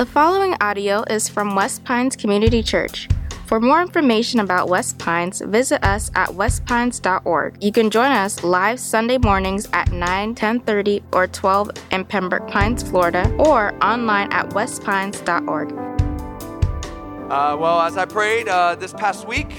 The following audio is from West Pines Community Church. For more information about West Pines, visit us at westpines.org. You can join us live Sunday mornings at 9, 10:30, or 12 in Pembroke Pines, Florida, or online at westpines.org. Uh, well, as I prayed uh, this past week,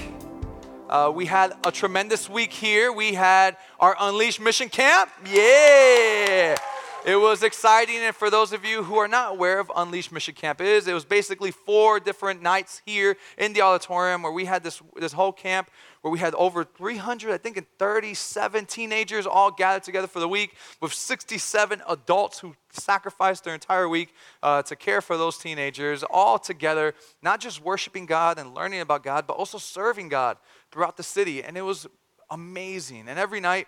uh, we had a tremendous week here. We had our Unleashed Mission Camp. Yeah! It was exciting, and for those of you who are not aware of Unleashed Mission Camp is, it was basically four different nights here in the auditorium where we had this, this whole camp where we had over 300, I think, and 37 teenagers all gathered together for the week with 67 adults who sacrificed their entire week uh, to care for those teenagers, all together, not just worshiping God and learning about God, but also serving God throughout the city. And it was amazing. And every night,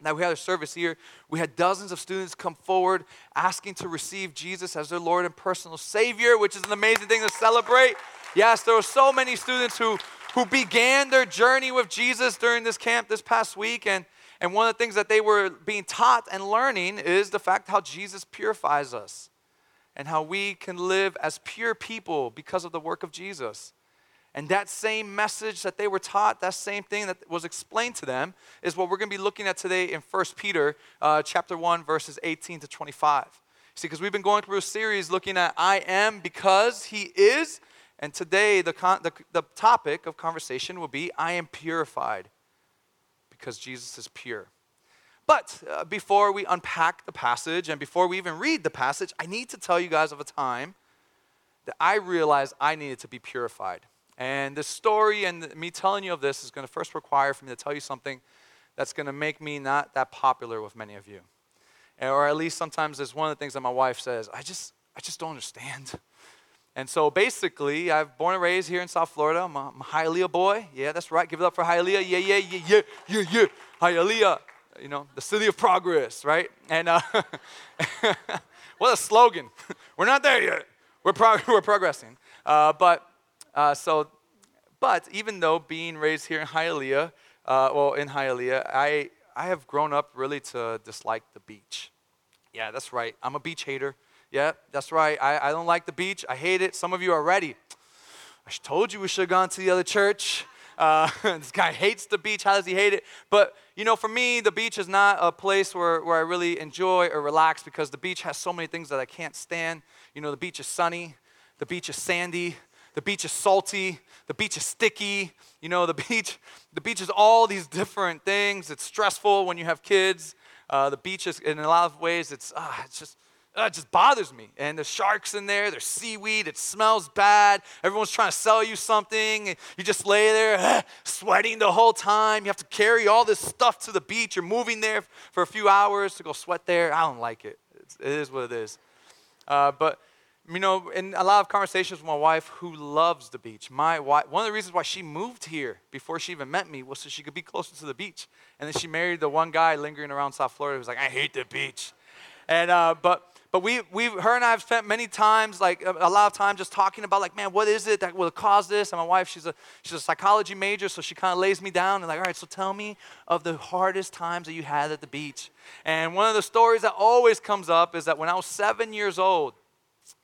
now, we had a service here. We had dozens of students come forward asking to receive Jesus as their Lord and personal Savior, which is an amazing thing to celebrate. Yes, there were so many students who, who began their journey with Jesus during this camp this past week. And, and one of the things that they were being taught and learning is the fact how Jesus purifies us and how we can live as pure people because of the work of Jesus. And that same message that they were taught, that same thing that was explained to them, is what we're going to be looking at today in 1 Peter uh, chapter 1, verses 18 to 25. See, because we've been going through a series looking at I am because he is. And today, the, con- the, the topic of conversation will be I am purified because Jesus is pure. But uh, before we unpack the passage and before we even read the passage, I need to tell you guys of a time that I realized I needed to be purified. And the story and me telling you of this is going to first require for me to tell you something that's going to make me not that popular with many of you. Or at least sometimes it's one of the things that my wife says, I just, I just don't understand. And so basically, I've born and raised here in South Florida. I'm a, I'm a Hialeah boy. Yeah, that's right. Give it up for Hialeah. Yeah, yeah, yeah, yeah, yeah, yeah. Hialeah. You know, the city of progress, right? And uh, what a slogan. we're not there yet. We're, prog- we're progressing. Uh, but uh, so, but even though being raised here in Hialeah, uh, well, in Hialeah, I, I have grown up really to dislike the beach. Yeah, that's right. I'm a beach hater. Yeah, that's right. I, I don't like the beach. I hate it. Some of you are ready. I told you we should have gone to the other church. Uh, this guy hates the beach. How does he hate it? But, you know, for me, the beach is not a place where, where I really enjoy or relax because the beach has so many things that I can't stand. You know, the beach is sunny, the beach is sandy, the beach is salty, the beach is sticky. You know, the beach, the beach is all these different things. It's stressful when you have kids. Uh, the beach is, in a lot of ways, it's, uh, it's just, uh, it just bothers me. And there's sharks in there, there's seaweed, it smells bad. Everyone's trying to sell you something. You just lay there uh, sweating the whole time. You have to carry all this stuff to the beach. You're moving there for a few hours to go sweat there. I don't like it. It's, it is what it is. Uh, but you know, in a lot of conversations with my wife who loves the beach, my wife, one of the reasons why she moved here before she even met me was so she could be closer to the beach. And then she married the one guy lingering around South Florida who's like, I hate the beach. And, uh, but, but we, we, her and I have spent many times, like a, a lot of time just talking about like, man, what is it that will cause this? And my wife, she's a, she's a psychology major, so she kind of lays me down and like, all right, so tell me of the hardest times that you had at the beach. And one of the stories that always comes up is that when I was seven years old,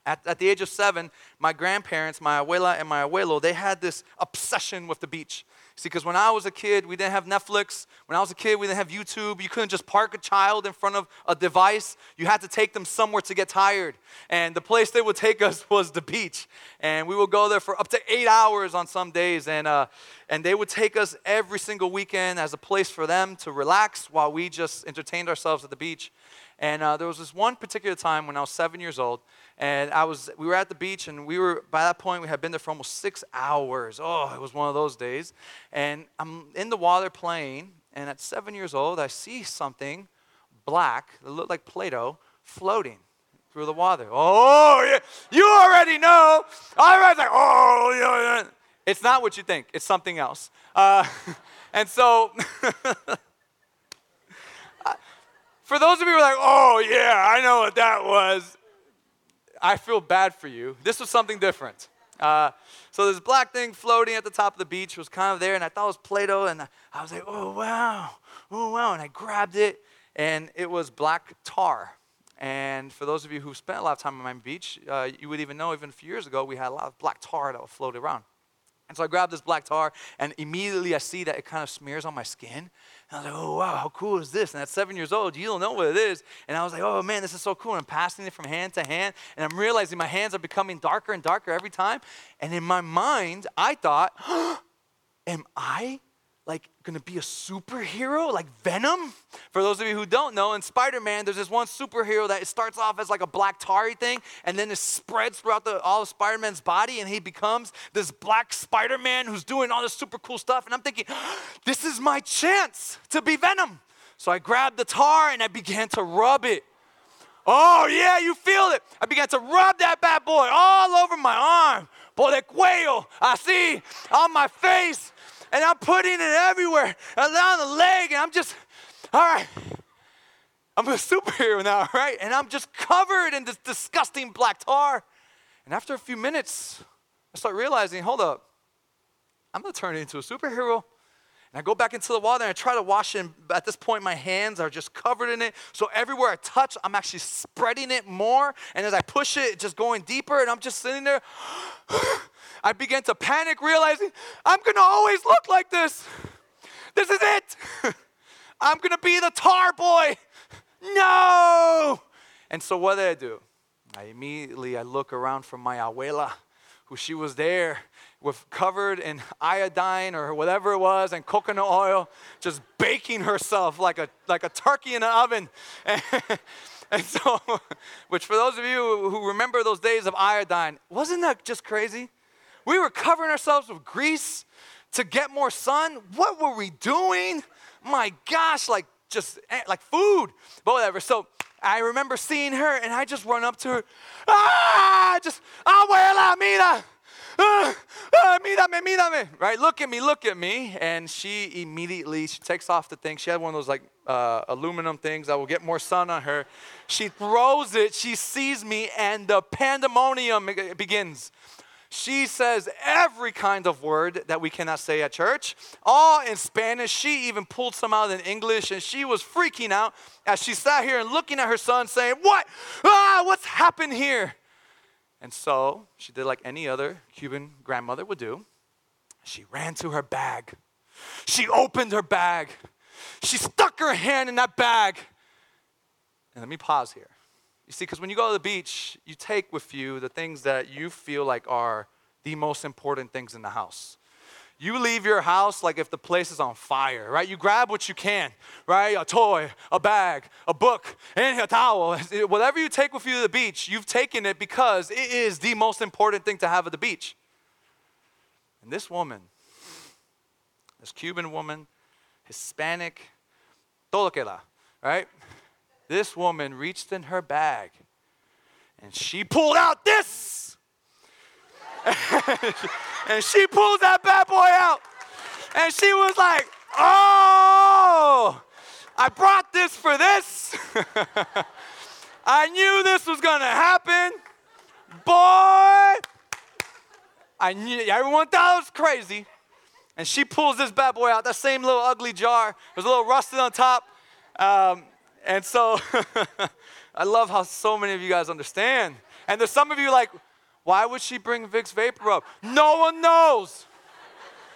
at, at the age of seven, my grandparents, my abuela and my abuelo, they had this obsession with the beach. See, because when I was a kid, we didn't have Netflix. When I was a kid, we didn't have YouTube. You couldn't just park a child in front of a device. You had to take them somewhere to get tired. And the place they would take us was the beach. And we would go there for up to eight hours on some days. And, uh, and they would take us every single weekend as a place for them to relax while we just entertained ourselves at the beach. And uh, there was this one particular time when I was seven years old, and I was, we were at the beach, and we were, by that point, we had been there for almost six hours. Oh, it was one of those days. And I'm in the water playing, and at seven years old, I see something black that looked like Play Doh floating through the water. Oh, yeah, you already know. I was like, oh, yeah. It's not what you think, it's something else. Uh, and so, for those of you who are like, oh, yeah, I know what that was, I feel bad for you. This was something different. Uh, so this black thing floating at the top of the beach was kind of there, and I thought it was Play-Doh, and I was like, oh wow, oh wow, and I grabbed it, and it was black tar. And for those of you who spent a lot of time on Miami Beach, uh, you would even know even a few years ago we had a lot of black tar that would float around. And so I grabbed this black tar, and immediately I see that it kind of smears on my skin. And I was like, oh, wow, how cool is this? And at seven years old, you don't know what it is. And I was like, oh, man, this is so cool. And I'm passing it from hand to hand, and I'm realizing my hands are becoming darker and darker every time. And in my mind, I thought, am I like gonna be a superhero like Venom? For those of you who don't know, in Spider-Man, there's this one superhero that it starts off as like a black tarry thing, and then it spreads throughout the, all of Spider-Man's body, and he becomes this black Spider-Man who's doing all this super cool stuff. And I'm thinking, this is my chance to be Venom. So I grabbed the tar and I began to rub it. Oh yeah, you feel it. I began to rub that bad boy all over my arm. Por el cuello, así, on my face and I'm putting it everywhere down the leg, and I'm just, all right, I'm a superhero now, right? And I'm just covered in this disgusting black tar. And after a few minutes, I start realizing, hold up, I'm gonna turn into a superhero. And I go back into the water and I try to wash it. And at this point, my hands are just covered in it. So everywhere I touch, I'm actually spreading it more. And as I push it, just going deeper. And I'm just sitting there. I began to panic, realizing I'm gonna always look like this. This is it. I'm gonna be the tar boy. No. And so what did I do? I immediately I look around for my abuela, she was there with covered in iodine or whatever it was and coconut oil, just baking herself like a like a turkey in an oven. And, and so, which for those of you who remember those days of iodine, wasn't that just crazy? We were covering ourselves with grease to get more sun. What were we doing? My gosh, like just eh, like food, but whatever. So I remember seeing her and I just run up to her. Ah, just, abuela, mira. Ah, ah, mírame, mírame. Right? Look at me, look at me. And she immediately, she takes off the thing. She had one of those like uh, aluminum things that will get more sun on her. She throws it, she sees me, and the pandemonium begins. She says every kind of word that we cannot say at church, all in Spanish. She even pulled some out in English, and she was freaking out as she sat here and looking at her son, saying, What? Ah, what's happened here? And so she did like any other Cuban grandmother would do. She ran to her bag. She opened her bag. She stuck her hand in that bag. And let me pause here. You see, because when you go to the beach, you take with you the things that you feel like are the most important things in the house. You leave your house like if the place is on fire, right? You grab what you can, right? A toy, a bag, a book, and a towel. Whatever you take with you to the beach, you've taken it because it is the most important thing to have at the beach. And this woman, this Cuban woman, Hispanic, todo que da, right? This woman reached in her bag and she pulled out this. and she pulls that bad boy out. And she was like, Oh, I brought this for this. I knew this was going to happen. Boy, I knew everyone thought it was crazy. And she pulls this bad boy out, that same little ugly jar. There's a little rusted on top. Um, and so I love how so many of you guys understand. And there's some of you like, why would she bring Vicks Vapor Rub? No one knows.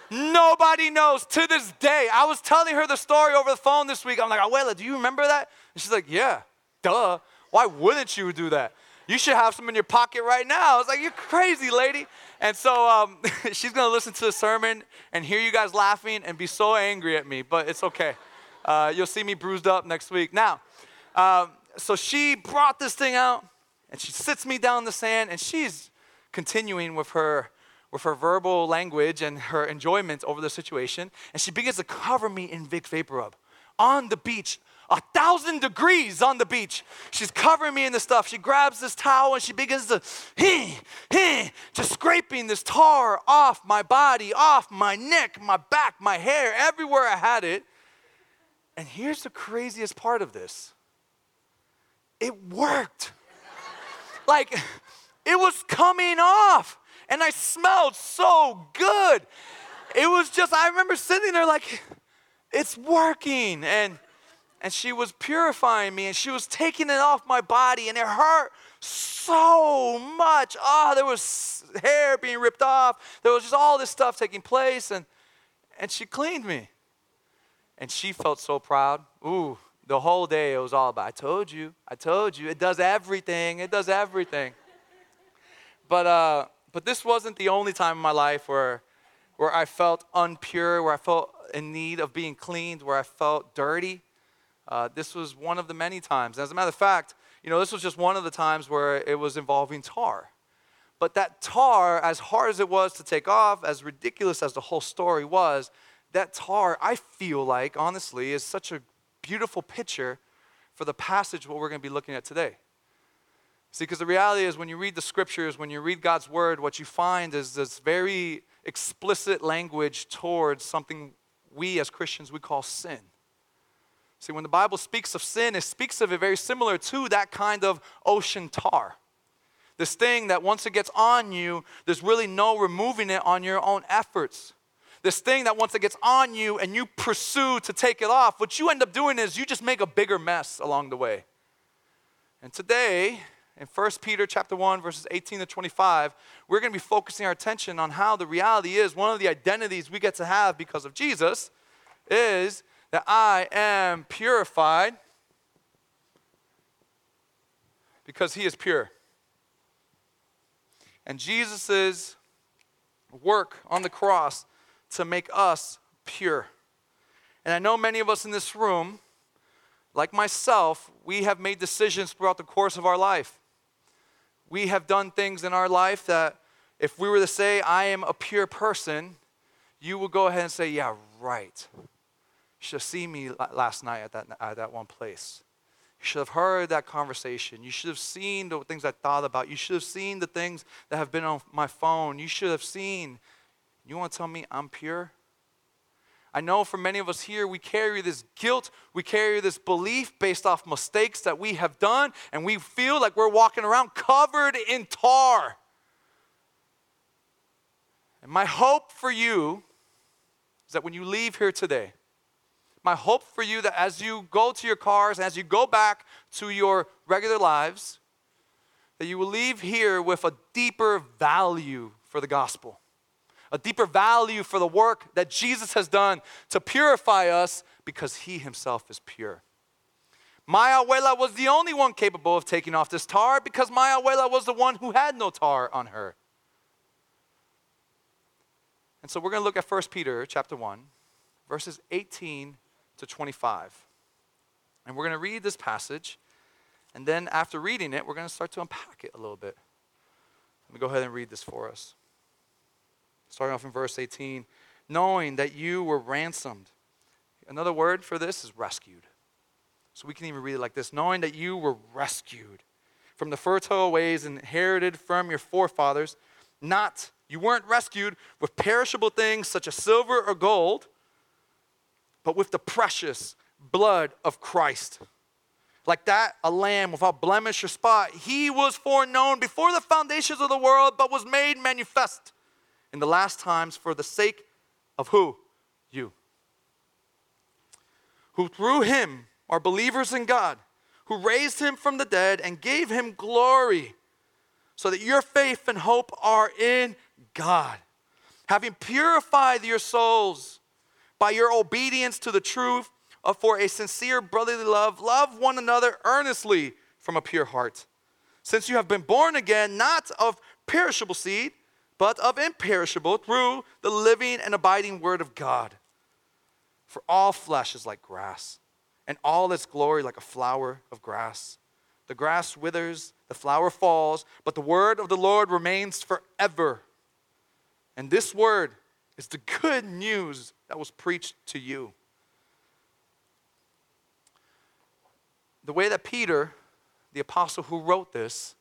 Nobody knows to this day. I was telling her the story over the phone this week. I'm like, Abuela, do you remember that? And she's like, Yeah, duh. Why wouldn't you do that? You should have some in your pocket right now. I was like, You're crazy, lady. And so um, she's gonna listen to the sermon and hear you guys laughing and be so angry at me, but it's okay. Uh, you'll see me bruised up next week. Now, um, so she brought this thing out and she sits me down in the sand and she's continuing with her with her verbal language and her enjoyment over the situation and she begins to cover me in Vicks Vapor Rub on the beach a thousand degrees on the beach. She's covering me in the stuff. She grabs this towel and she begins to, hee, hee, just scraping this tar off my body, off my neck, my back, my hair, everywhere I had it. And here's the craziest part of this it worked. like, it was coming off, and I smelled so good. It was just, I remember sitting there like, it's working. And and she was purifying me and she was taking it off my body and it hurt so much. Oh, there was hair being ripped off. There was just all this stuff taking place and and she cleaned me. And she felt so proud. Ooh, the whole day it was all about I told you, I told you, it does everything, it does everything. But uh but this wasn't the only time in my life where where I felt unpure, where I felt in need of being cleaned, where I felt dirty. Uh, this was one of the many times. As a matter of fact, you know, this was just one of the times where it was involving tar. But that tar, as hard as it was to take off, as ridiculous as the whole story was, that tar, I feel like, honestly, is such a beautiful picture for the passage what we're going to be looking at today. See, because the reality is when you read the scriptures, when you read God's word, what you find is this very explicit language towards something we as Christians we call sin. See, when the Bible speaks of sin, it speaks of it very similar to that kind of ocean tar. This thing that once it gets on you, there's really no removing it on your own efforts. This thing that once it gets on you and you pursue to take it off, what you end up doing is you just make a bigger mess along the way. And today, in 1 Peter chapter 1 verses 18 to 25, we're going to be focusing our attention on how the reality is one of the identities we get to have because of Jesus is that I am purified because he is pure. And Jesus' work on the cross to make us pure. And I know many of us in this room, like myself, we have made decisions throughout the course of our life. We have done things in our life that if we were to say, I am a pure person, you would go ahead and say, Yeah, right. You should have seen me last night at that, at that one place. You should have heard that conversation. You should have seen the things I thought about. You should have seen the things that have been on my phone. You should have seen. You want to tell me I'm pure? I know for many of us here, we carry this guilt, we carry this belief based off mistakes that we have done, and we feel like we're walking around covered in tar. And my hope for you is that when you leave here today, my hope for you that as you go to your cars, as you go back to your regular lives, that you will leave here with a deeper value for the gospel, a deeper value for the work that Jesus has done to purify us because he himself is pure. My abuela was the only one capable of taking off this tar because my abuela was the one who had no tar on her. And so we're going to look at 1 Peter chapter 1, verses 18 to 25. And we're going to read this passage, and then after reading it, we're going to start to unpack it a little bit. Let me go ahead and read this for us. Starting off in verse 18 knowing that you were ransomed. Another word for this is rescued. So we can even read it like this knowing that you were rescued from the fertile ways inherited from your forefathers, not, you weren't rescued with perishable things such as silver or gold but with the precious blood of Christ. Like that, a lamb without blemish or spot. He was foreknown before the foundations of the world, but was made manifest in the last times for the sake of who? You. Who through him are believers in God, who raised him from the dead and gave him glory, so that your faith and hope are in God. Having purified your souls by your obedience to the truth for a sincere brotherly love, love one another earnestly from a pure heart. Since you have been born again, not of perishable seed, but of imperishable, through the living and abiding word of God. For all flesh is like grass, and all its glory like a flower of grass. The grass withers, the flower falls, but the word of the Lord remains forever. And this word is the good news that was preached to you. The way that Peter, the apostle who wrote this,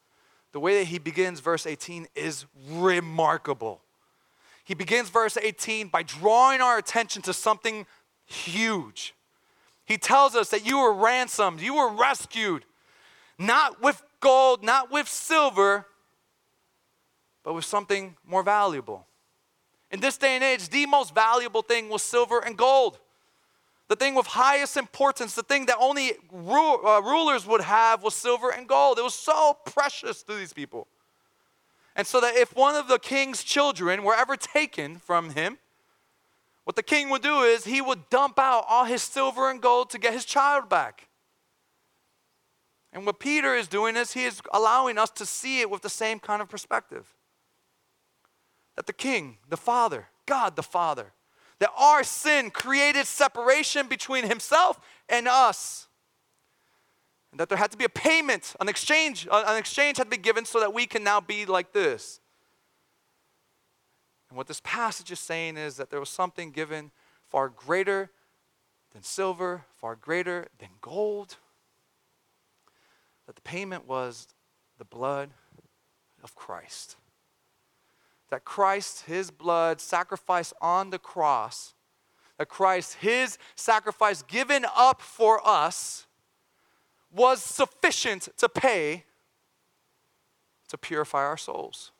the way that he begins verse 18 is remarkable. He begins verse 18 by drawing our attention to something huge. He tells us that you were ransomed, you were rescued, not with gold, not with silver, but with something more valuable. In this day and age, the most valuable thing was silver and gold. The thing of highest importance, the thing that only ru- uh, rulers would have was silver and gold. It was so precious to these people. And so that if one of the king's children were ever taken from him, what the king would do is he would dump out all his silver and gold to get his child back. And what Peter is doing is he is allowing us to see it with the same kind of perspective. That the king, the father, God the Father, that our sin created separation between himself and us. And that there had to be a payment, an exchange, an exchange had to be given so that we can now be like this. And what this passage is saying is that there was something given far greater than silver, far greater than gold. That the payment was the blood of Christ that Christ, his blood, sacrifice on the cross, that Christ, his sacrifice given up for us, was sufficient to pay to purify our souls.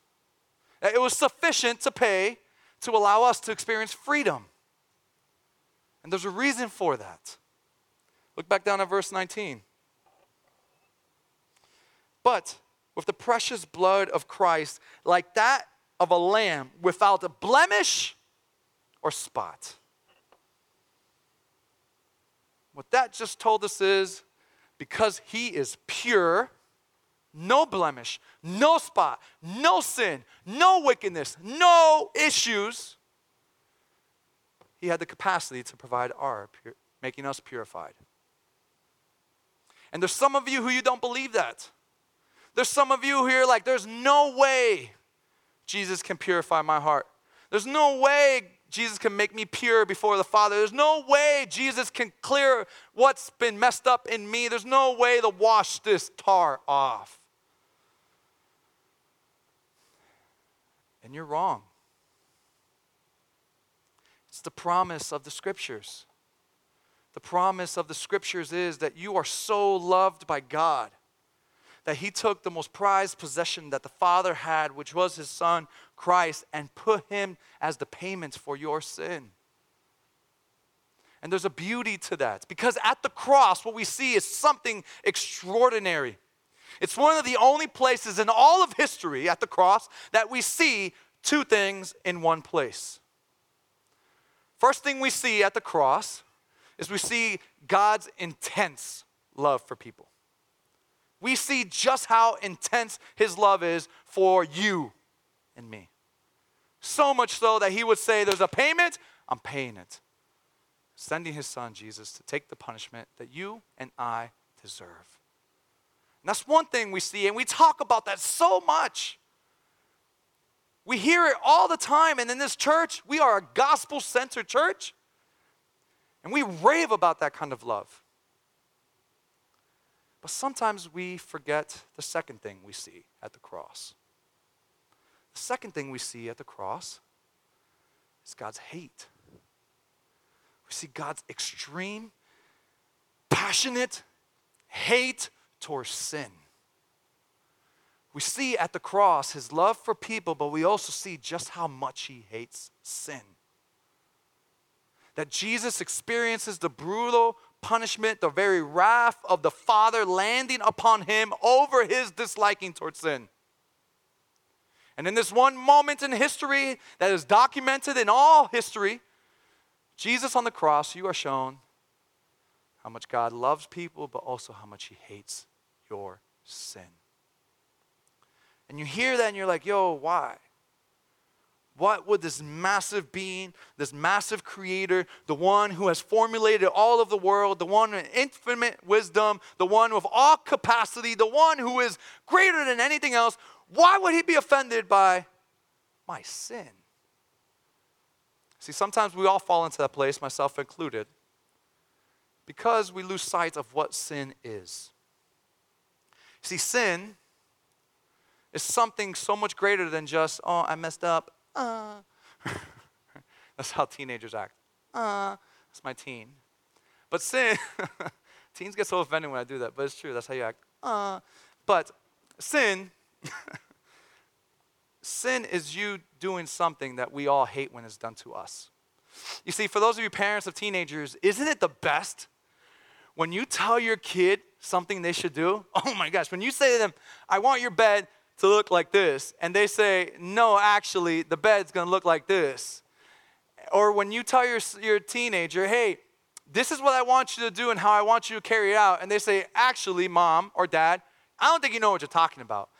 It was sufficient to pay to allow us to experience freedom. And there's a reason for that. Look back down at verse 19. But with the precious blood of Christ, like that of a lamb without a blemish or spot. What that just told us is because he is pure, no blemish, no spot, no sin, no wickedness, no issues, he had the capacity to provide our, making us purified. And there's some of you who you don't believe that. There's some of you here like, there's no way Jesus can purify my heart. There's no way Jesus can make me pure before the Father. There's no way Jesus can clear what's been messed up in me. There's no way to wash this tar off. And you're wrong. It's the promise of the scriptures. The promise of the scriptures is that you are so loved by God that he took the most prized possession that the Father had, which was his Son, Christ, and put him as the payment for your sin. And there's a beauty to that because at the cross, what we see is something extraordinary. It's one of the only places in all of history at the cross that we see two things in one place. First thing we see at the cross is we see God's intense love for people we see just how intense his love is for you and me. So much so that he would say, There's a payment, I'm paying it. Sending his son, Jesus, to take the punishment that you and I deserve. And that's one thing we see, and we talk about that so much. We hear it all the time, and in this church, we are a gospel centered church, and we rave about that kind of love. But sometimes we forget the second thing we see at the cross. The second thing we see at the cross is God's hate. We see God's extreme, passionate hate towards sin. We see at the cross his love for people, but we also see just how much he hates sin. That Jesus experiences the brutal punishment, the very wrath of the Father landing upon him over his disliking towards sin. And in this one moment in history that is documented in all history, Jesus on the cross, you are shown how much God loves people, but also how much he hates your sin. And you hear that and you're like, yo, why? What would this massive being, this massive creator, the one who has formulated all of the world, the one with infinite wisdom, the one with all capacity, the one who is greater than anything else, why would he be offended by my sin? See, sometimes we all fall into that place, myself included, because we lose sight of what sin is. See, sin is something so much greater than just, oh, I messed up, uh. That's how teenagers act. Uh. That's my teen. But sin, teens get so offended when I do that, but it's true. That's how you act. Uh. But sin, sin is you doing something that we all hate when it's done to us. You see, for those of you parents of teenagers, isn't it the best when you tell your kid something they should do? Oh my gosh, when you say to them, I want your bed to look like this, and they say, No, actually, the bed's gonna look like this. Or when you tell your, your teenager, Hey, this is what I want you to do and how I want you to carry it out, and they say, Actually, mom or dad, I don't think you know what you're talking about.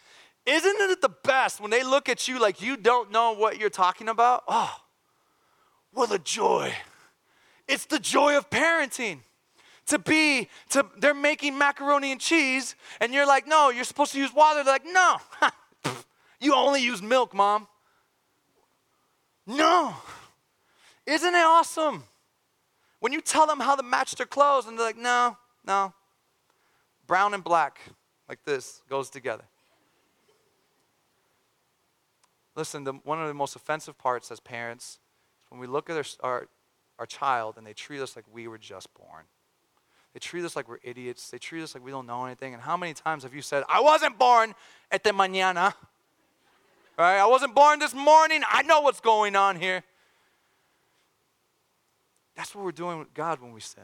Isn't it the best when they look at you like you don't know what you're talking about? Oh, what a joy. It's the joy of parenting. To be, to they're making macaroni and cheese, and you're like, no, you're supposed to use water. They're like, no, you only use milk, mom. No. Isn't it awesome? When you tell them how to match their clothes, and they're like, no, no. Brown and black, like this, goes together. Listen, the, one of the most offensive parts as parents when we look at our, our, our child and they treat us like we were just born. They treat us like we're idiots. They treat us like we don't know anything. And how many times have you said, I wasn't born at the mañana? Right? I wasn't born this morning. I know what's going on here. That's what we're doing with God when we sin.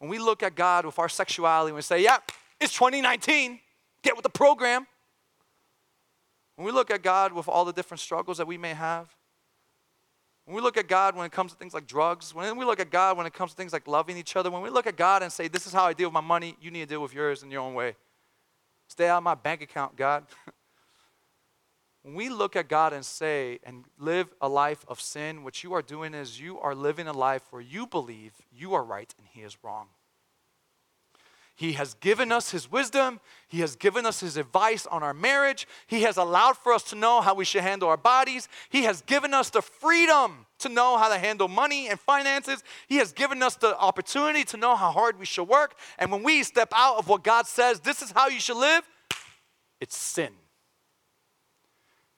When we look at God with our sexuality and we say, yeah, it's 2019, get with the program. When we look at God with all the different struggles that we may have, when we look at God when it comes to things like drugs, when we look at God when it comes to things like loving each other, when we look at God and say, This is how I deal with my money, you need to deal with yours in your own way. Stay out of my bank account, God. when we look at God and say, and live a life of sin, what you are doing is you are living a life where you believe you are right and He is wrong. He has given us His wisdom. He has given us His advice on our marriage. He has allowed for us to know how we should handle our bodies. He has given us the freedom to know how to handle money and finances. He has given us the opportunity to know how hard we should work. And when we step out of what God says, this is how you should live, it's sin.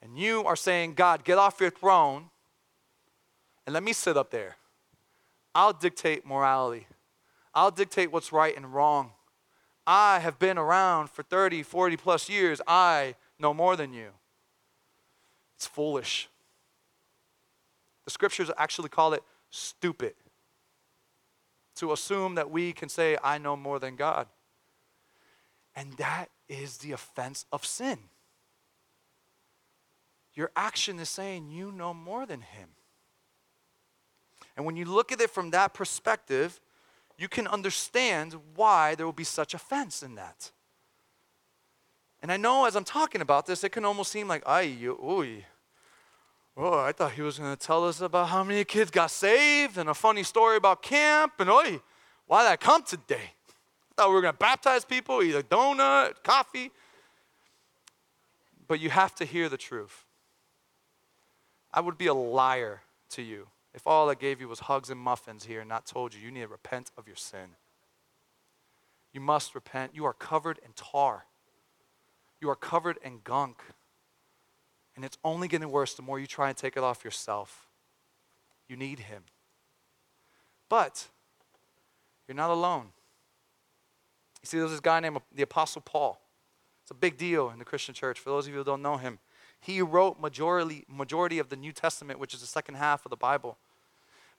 And you are saying, God, get off your throne and let me sit up there. I'll dictate morality, I'll dictate what's right and wrong. I have been around for 30, 40 plus years. I know more than you. It's foolish. The scriptures actually call it stupid to assume that we can say, I know more than God. And that is the offense of sin. Your action is saying you know more than Him. And when you look at it from that perspective, you can understand why there will be such offense in that. And I know as I'm talking about this, it can almost seem like, ay, oy. Oh, I thought he was going to tell us about how many kids got saved and a funny story about camp. And oi, why did I come today? I thought we were going to baptize people, eat a donut, coffee. But you have to hear the truth. I would be a liar to you if all I gave you was hugs and muffins here and not told you you need to repent of your sin. You must repent. You are covered in tar. You are covered in gunk. And it's only getting worse the more you try and take it off yourself. You need Him. But you're not alone. You see, there's this guy named the Apostle Paul. It's a big deal in the Christian church. For those of you who don't know him, he wrote majority, majority of the New Testament, which is the second half of the Bible.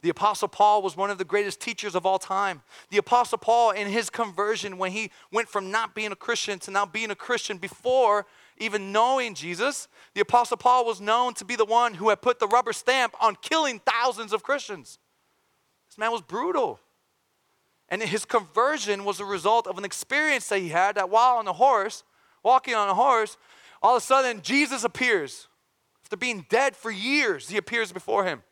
The Apostle Paul was one of the greatest teachers of all time. The Apostle Paul, in his conversion, when he went from not being a Christian to now being a Christian before even knowing Jesus, the Apostle Paul was known to be the one who had put the rubber stamp on killing thousands of Christians. This man was brutal. And his conversion was a result of an experience that he had that while on a horse, walking on a horse, all of a sudden, Jesus appears. After being dead for years, he appears before him.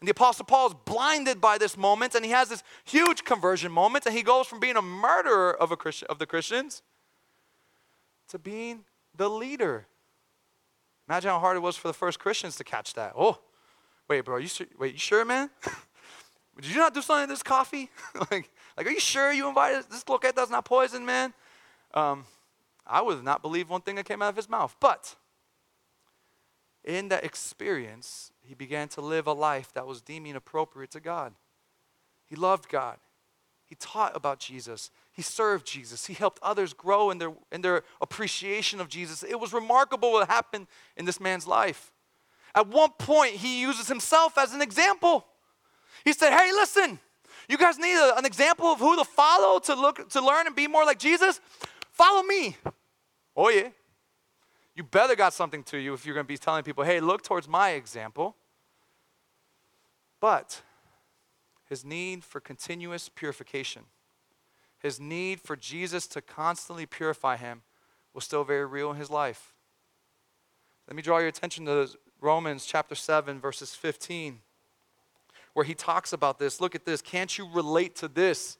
And the Apostle Paul is blinded by this moment, and he has this huge conversion moment, and he goes from being a murderer of, a Christian, of the Christians to being the leader. Imagine how hard it was for the first Christians to catch that. Oh, wait, bro, you wait, you sure, man? Did you not do something to this coffee? like, like, are you sure you invited this that's not poison, man? Um, I would not believe one thing that came out of his mouth. But in that experience, he began to live a life that was deeming appropriate to God. He loved God. He taught about Jesus. He served Jesus. He helped others grow in their, in their appreciation of Jesus. It was remarkable what happened in this man's life. At one point, he uses himself as an example. He said, Hey, listen, you guys need a, an example of who to follow to look to learn and be more like Jesus? Follow me. Oh yeah. You better got something to you if you're going to be telling people, "Hey, look towards my example." But his need for continuous purification, his need for Jesus to constantly purify him was still very real in his life. Let me draw your attention to Romans chapter 7 verses 15 where he talks about this. Look at this. Can't you relate to this?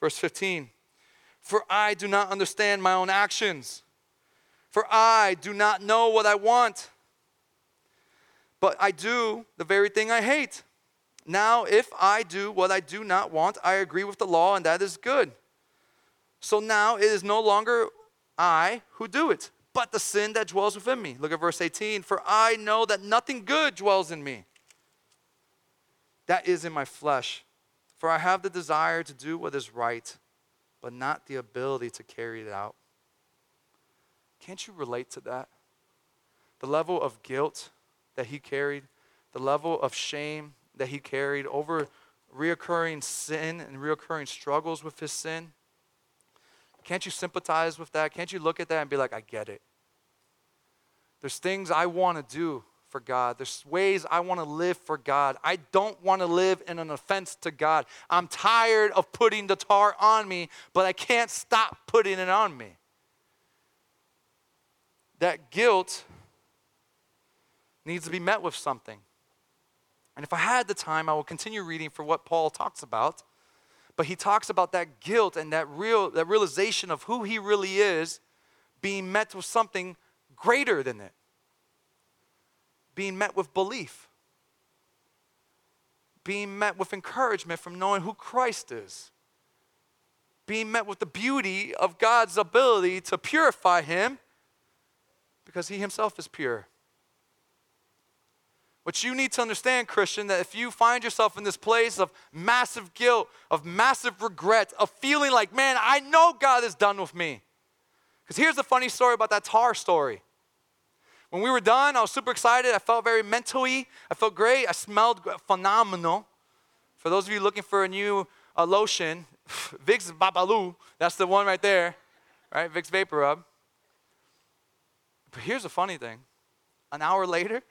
Verse 15. For I do not understand my own actions. For I do not know what I want. But I do the very thing I hate. Now, if I do what I do not want, I agree with the law, and that is good. So now it is no longer I who do it, but the sin that dwells within me. Look at verse 18. For I know that nothing good dwells in me that is in my flesh. For I have the desire to do what is right, but not the ability to carry it out. Can't you relate to that? The level of guilt that he carried, the level of shame that he carried over reoccurring sin and reoccurring struggles with his sin. Can't you sympathize with that? Can't you look at that and be like, I get it? There's things I want to do for God. There's ways I want to live for God. I don't want to live in an offense to God. I'm tired of putting the tar on me, but I can't stop putting it on me. That guilt needs to be met with something. And if I had the time, I will continue reading for what Paul talks about. But he talks about that guilt and that real that realization of who he really is being met with something greater than it being met with belief, being met with encouragement from knowing who Christ is, being met with the beauty of God's ability to purify him because he himself is pure. What you need to understand, Christian, that if you find yourself in this place of massive guilt, of massive regret, of feeling like, man, I know God is done with me. Because here's the funny story about that tar story. When we were done, I was super excited. I felt very mentally. I felt great. I smelled phenomenal. For those of you looking for a new uh, lotion, Vicks Babalu, that's the one right there, right? Vicks Vapor Rub. But here's the funny thing an hour later,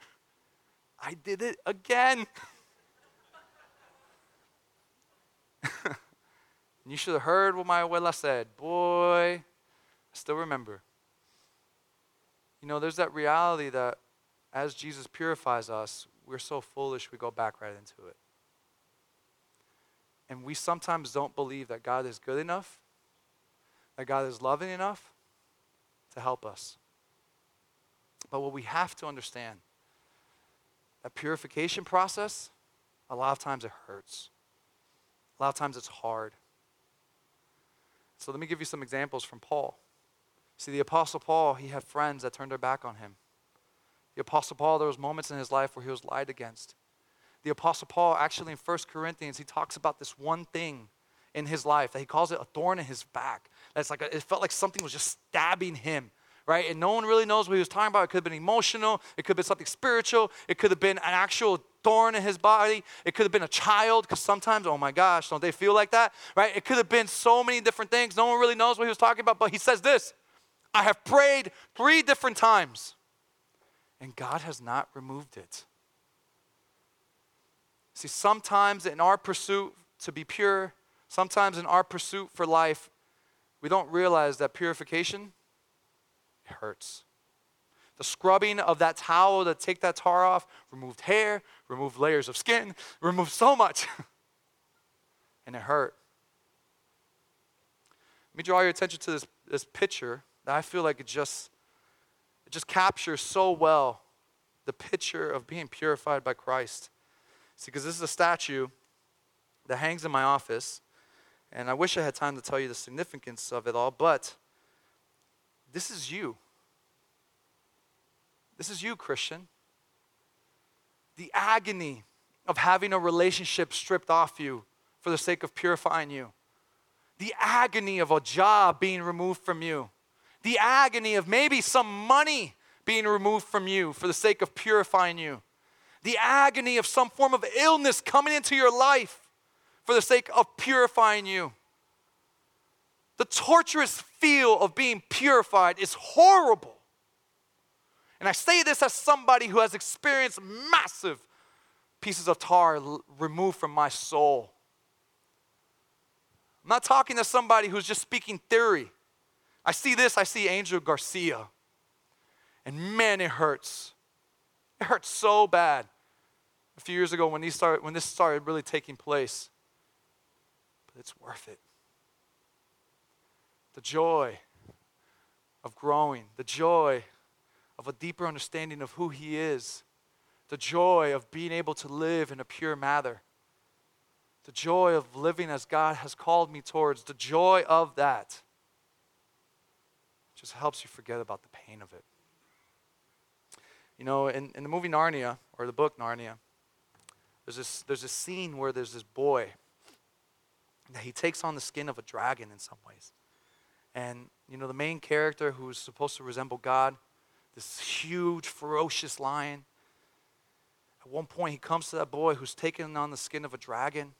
I did it again. you should have heard what my abuela said. Boy, I still remember. You know, there's that reality that as Jesus purifies us, we're so foolish we go back right into it. And we sometimes don't believe that God is good enough, that God is loving enough to help us. But what we have to understand, that purification process, a lot of times it hurts. A lot of times it's hard. So let me give you some examples from Paul. See, the Apostle Paul, he had friends that turned their back on him. The Apostle Paul, there was moments in his life where he was lied against. The Apostle Paul, actually in 1 Corinthians, he talks about this one thing in his life that he calls it a thorn in his back. That's like a, it felt like something was just stabbing him, right? And no one really knows what he was talking about. It could have been emotional. It could have been something spiritual. It could have been an actual thorn in his body. It could have been a child, because sometimes, oh my gosh, don't they feel like that, right? It could have been so many different things. No one really knows what he was talking about, but he says this I have prayed three different times, and God has not removed it. See, sometimes in our pursuit to be pure, sometimes in our pursuit for life, we don't realize that purification it hurts. The scrubbing of that towel to take that tar off removed hair, removed layers of skin, removed so much. and it hurt. Let me draw your attention to this, this picture that I feel like it just it just captures so well the picture of being purified by Christ. See, because this is a statue that hangs in my office, and I wish I had time to tell you the significance of it all, but this is you. This is you, Christian. The agony of having a relationship stripped off you for the sake of purifying you. The agony of a job being removed from you the agony of maybe some money being removed from you for the sake of purifying you. The agony of some form of illness coming into your life for the sake of purifying you. The torturous feel of being purified is horrible. And I say this as somebody who has experienced massive pieces of tar removed from my soul. I'm not talking to somebody who's just speaking theory. I see this, I see Angel Garcia. And man, it hurts. It hurts so bad. A few years ago when, started, when this started really taking place. But it's worth it. The joy of growing, the joy of a deeper understanding of who He is, the joy of being able to live in a pure manner, the joy of living as God has called me towards, the joy of that just helps you forget about the pain of it. You know, in, in the movie Narnia, or the book Narnia, there's this, there's this scene where there's this boy that he takes on the skin of a dragon in some ways. And, you know, the main character who's supposed to resemble God, this huge, ferocious lion, at one point he comes to that boy who's taken on the skin of a dragon,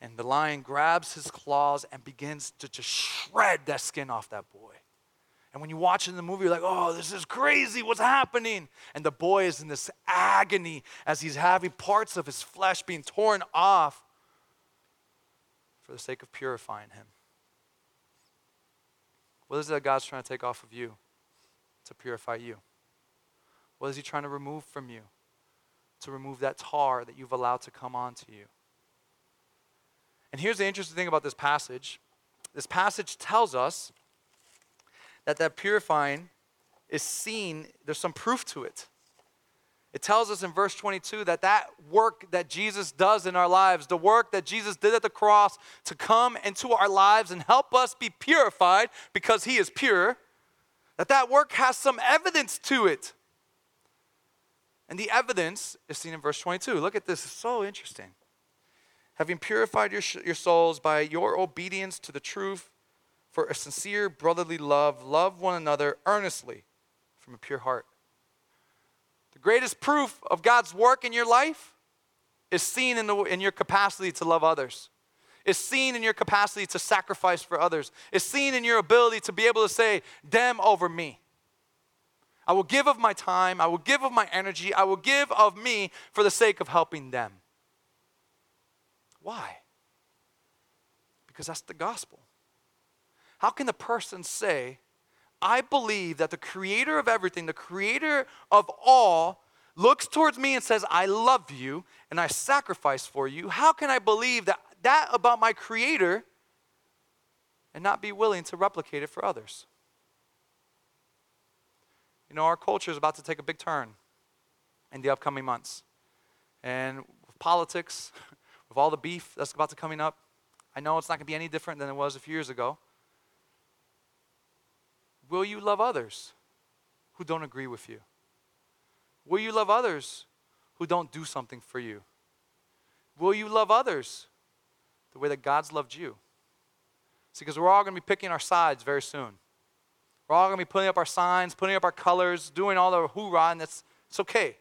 and the lion grabs his claws and begins to just shred that skin off that boy. And when you watch it in the movie, you're like, oh, this is crazy. What's happening? And the boy is in this agony as he's having parts of his flesh being torn off for the sake of purifying him. What is it that God's trying to take off of you to purify you? What is He trying to remove from you to remove that tar that you've allowed to come onto you? And here's the interesting thing about this passage this passage tells us that that purifying is seen, there's some proof to it. It tells us in verse 22 that that work that Jesus does in our lives, the work that Jesus did at the cross to come into our lives and help us be purified because he is pure, that that work has some evidence to it. And the evidence is seen in verse 22. Look at this, it's so interesting. Having purified your, your souls by your obedience to the truth for a sincere brotherly love, love one another earnestly from a pure heart. The greatest proof of God's work in your life is seen in, the, in your capacity to love others. Is seen in your capacity to sacrifice for others. Is seen in your ability to be able to say, them over me. I will give of my time. I will give of my energy. I will give of me for the sake of helping them. Why? Because that's the gospel. How can the person say, I believe that the creator of everything, the creator of all, looks towards me and says, I love you and I sacrifice for you? How can I believe that, that about my creator and not be willing to replicate it for others? You know, our culture is about to take a big turn in the upcoming months. And with politics, with all the beef that's about to coming up, I know it's not going to be any different than it was a few years ago. Will you love others who don't agree with you? Will you love others who don't do something for you? Will you love others the way that God's loved you? See, because we're all going to be picking our sides very soon. We're all going to be putting up our signs, putting up our colors, doing all the hoorah, and it's, it's okay.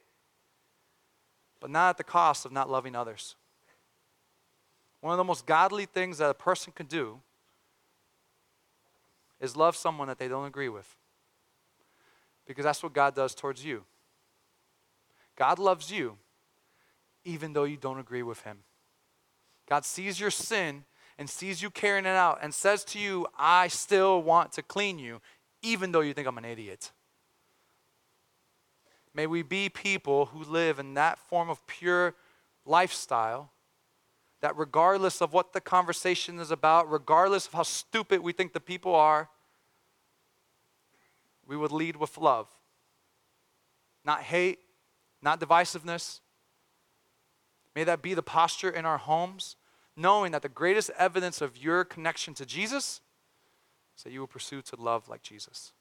But not at the cost of not loving others. One of the most godly things that a person can do is love someone that they don't agree with. Because that's what God does towards you. God loves you even though you don't agree with Him. God sees your sin and sees you carrying it out and says to you, I still want to clean you, even though you think I'm an idiot. May we be people who live in that form of pure lifestyle that regardless of what the conversation is about, regardless of how stupid we think the people are, we would lead with love. Not hate, not divisiveness. May that be the posture in our homes, knowing that the greatest evidence of your connection to Jesus is that you will pursue to love like Jesus.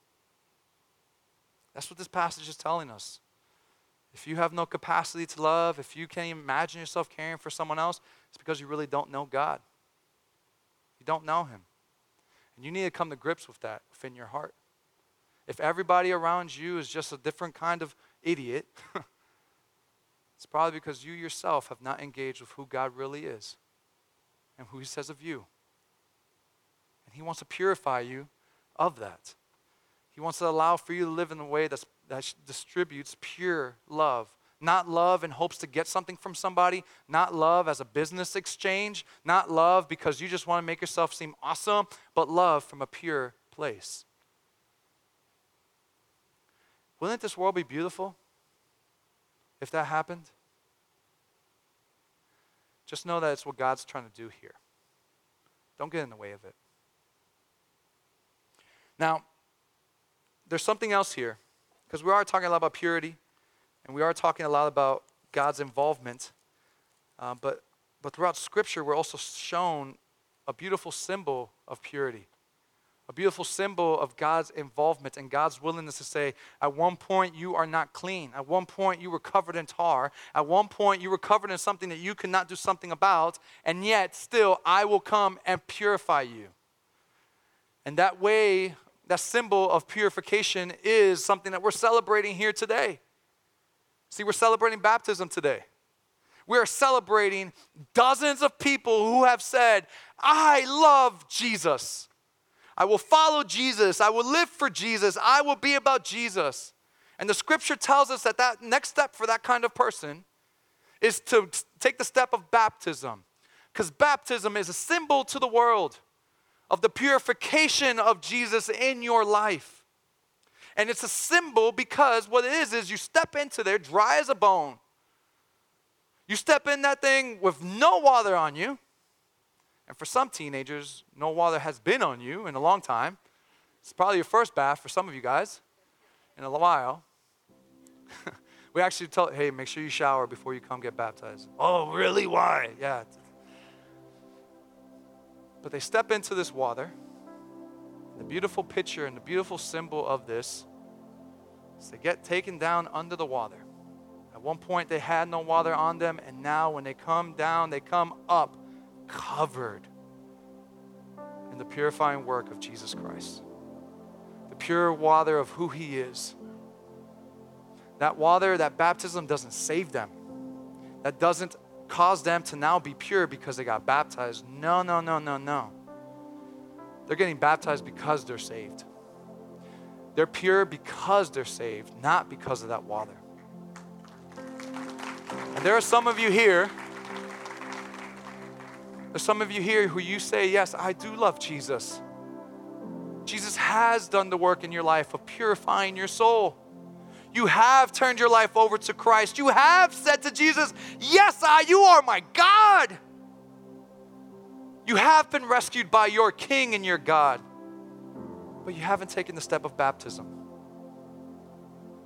That's what this passage is telling us. If you have no capacity to love, if you can't imagine yourself caring for someone else, it's because you really don't know God. You don't know Him. And you need to come to grips with that within your heart. If everybody around you is just a different kind of idiot, it's probably because you yourself have not engaged with who God really is and who He says of you. And He wants to purify you of that. He wants to allow for you to live in a way that's, that distributes pure love. Not love in hopes to get something from somebody, not love as a business exchange, not love because you just want to make yourself seem awesome, but love from a pure place. Wouldn't this world be beautiful if that happened? Just know that it's what God's trying to do here. Don't get in the way of it. Now, there's something else here, because we are talking a lot about purity, and we are talking a lot about God's involvement. Uh, but, but throughout Scripture, we're also shown a beautiful symbol of purity, a beautiful symbol of God's involvement and God's willingness to say, at one point you are not clean. At one point you were covered in tar. At one point you were covered in something that you could not do something about, and yet still I will come and purify you. And that way that symbol of purification is something that we're celebrating here today. See, we're celebrating baptism today. We are celebrating dozens of people who have said, I love Jesus. I will follow Jesus. I will live for Jesus. I will be about Jesus. And the scripture tells us that that next step for that kind of person is to take the step of baptism. Because baptism is a symbol to the world of the purification of Jesus in your life. And it's a symbol because what it is is you step into there dry as a bone. You step in that thing with no water on you. And for some teenagers, no water has been on you in a long time. It's probably your first bath for some of you guys in a while. we actually tell, hey, make sure you shower before you come get baptized. Oh, really? Why? Yeah, but they step into this water. The beautiful picture and the beautiful symbol of this is they get taken down under the water. At one point, they had no water on them, and now when they come down, they come up covered in the purifying work of Jesus Christ. The pure water of who He is. That water, that baptism doesn't save them. That doesn't cause them to now be pure because they got baptized. No, no, no, no, no. They're getting baptized because they're saved. They're pure because they're saved, not because of that water. And there are some of you here. There's some of you here who you say, Yes, I do love Jesus. Jesus has done the work in your life of purifying your soul. You have turned your life over to Christ. You have said to Jesus, Yes, I, you are my God. You have been rescued by your King and your God, but you haven't taken the step of baptism.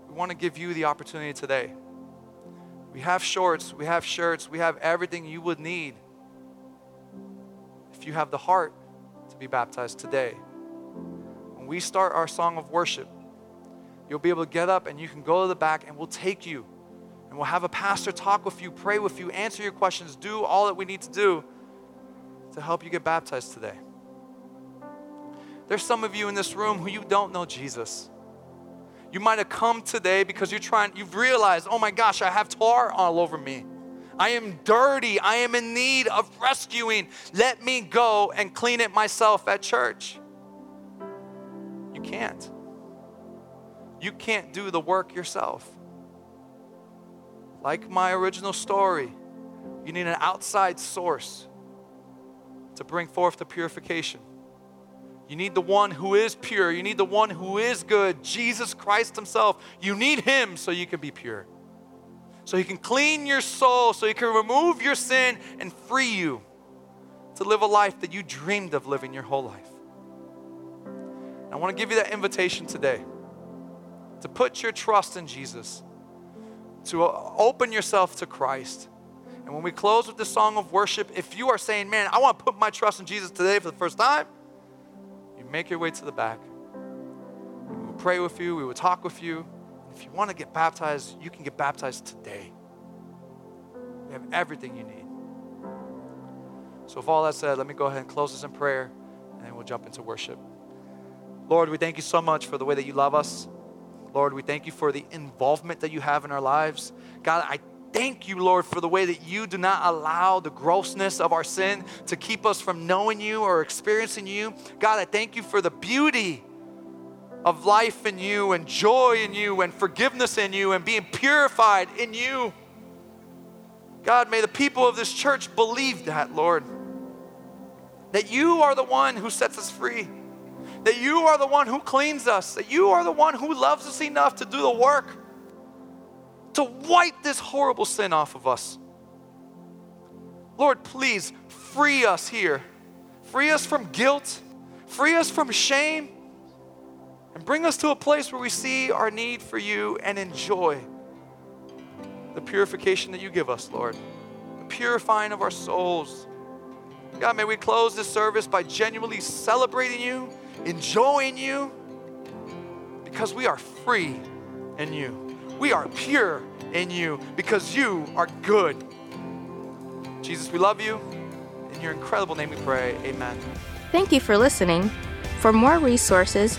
We want to give you the opportunity today. We have shorts, we have shirts, we have everything you would need if you have the heart to be baptized today. When we start our song of worship, You'll be able to get up and you can go to the back and we'll take you. And we'll have a pastor talk with you, pray with you, answer your questions, do all that we need to do to help you get baptized today. There's some of you in this room who you don't know Jesus. You might have come today because you're trying, you've realized, oh my gosh, I have tar all over me. I am dirty. I am in need of rescuing. Let me go and clean it myself at church. You can't. You can't do the work yourself. Like my original story, you need an outside source to bring forth the purification. You need the one who is pure. You need the one who is good, Jesus Christ Himself. You need Him so you can be pure. So He can clean your soul, so He can remove your sin and free you to live a life that you dreamed of living your whole life. I want to give you that invitation today to put your trust in Jesus, to open yourself to Christ. And when we close with this song of worship, if you are saying, Man, I want to put my trust in Jesus today for the first time, you make your way to the back. We will pray with you, we will talk with you. If you want to get baptized, you can get baptized today. We have everything you need. So, with all that said, let me go ahead and close this in prayer, and then we'll jump into worship. Lord, we thank you so much for the way that you love us. Lord, we thank you for the involvement that you have in our lives. God, I thank you, Lord, for the way that you do not allow the grossness of our sin to keep us from knowing you or experiencing you. God, I thank you for the beauty of life in you and joy in you and forgiveness in you and being purified in you. God, may the people of this church believe that, Lord. That you are the one who sets us free. That you are the one who cleans us. That you are the one who loves us enough to do the work to wipe this horrible sin off of us. Lord, please free us here. Free us from guilt. Free us from shame. And bring us to a place where we see our need for you and enjoy the purification that you give us, Lord. The purifying of our souls. God, may we close this service by genuinely celebrating you, enjoying you, because we are free in you. We are pure in you because you are good. Jesus, we love you. In your incredible name we pray. Amen. Thank you for listening. For more resources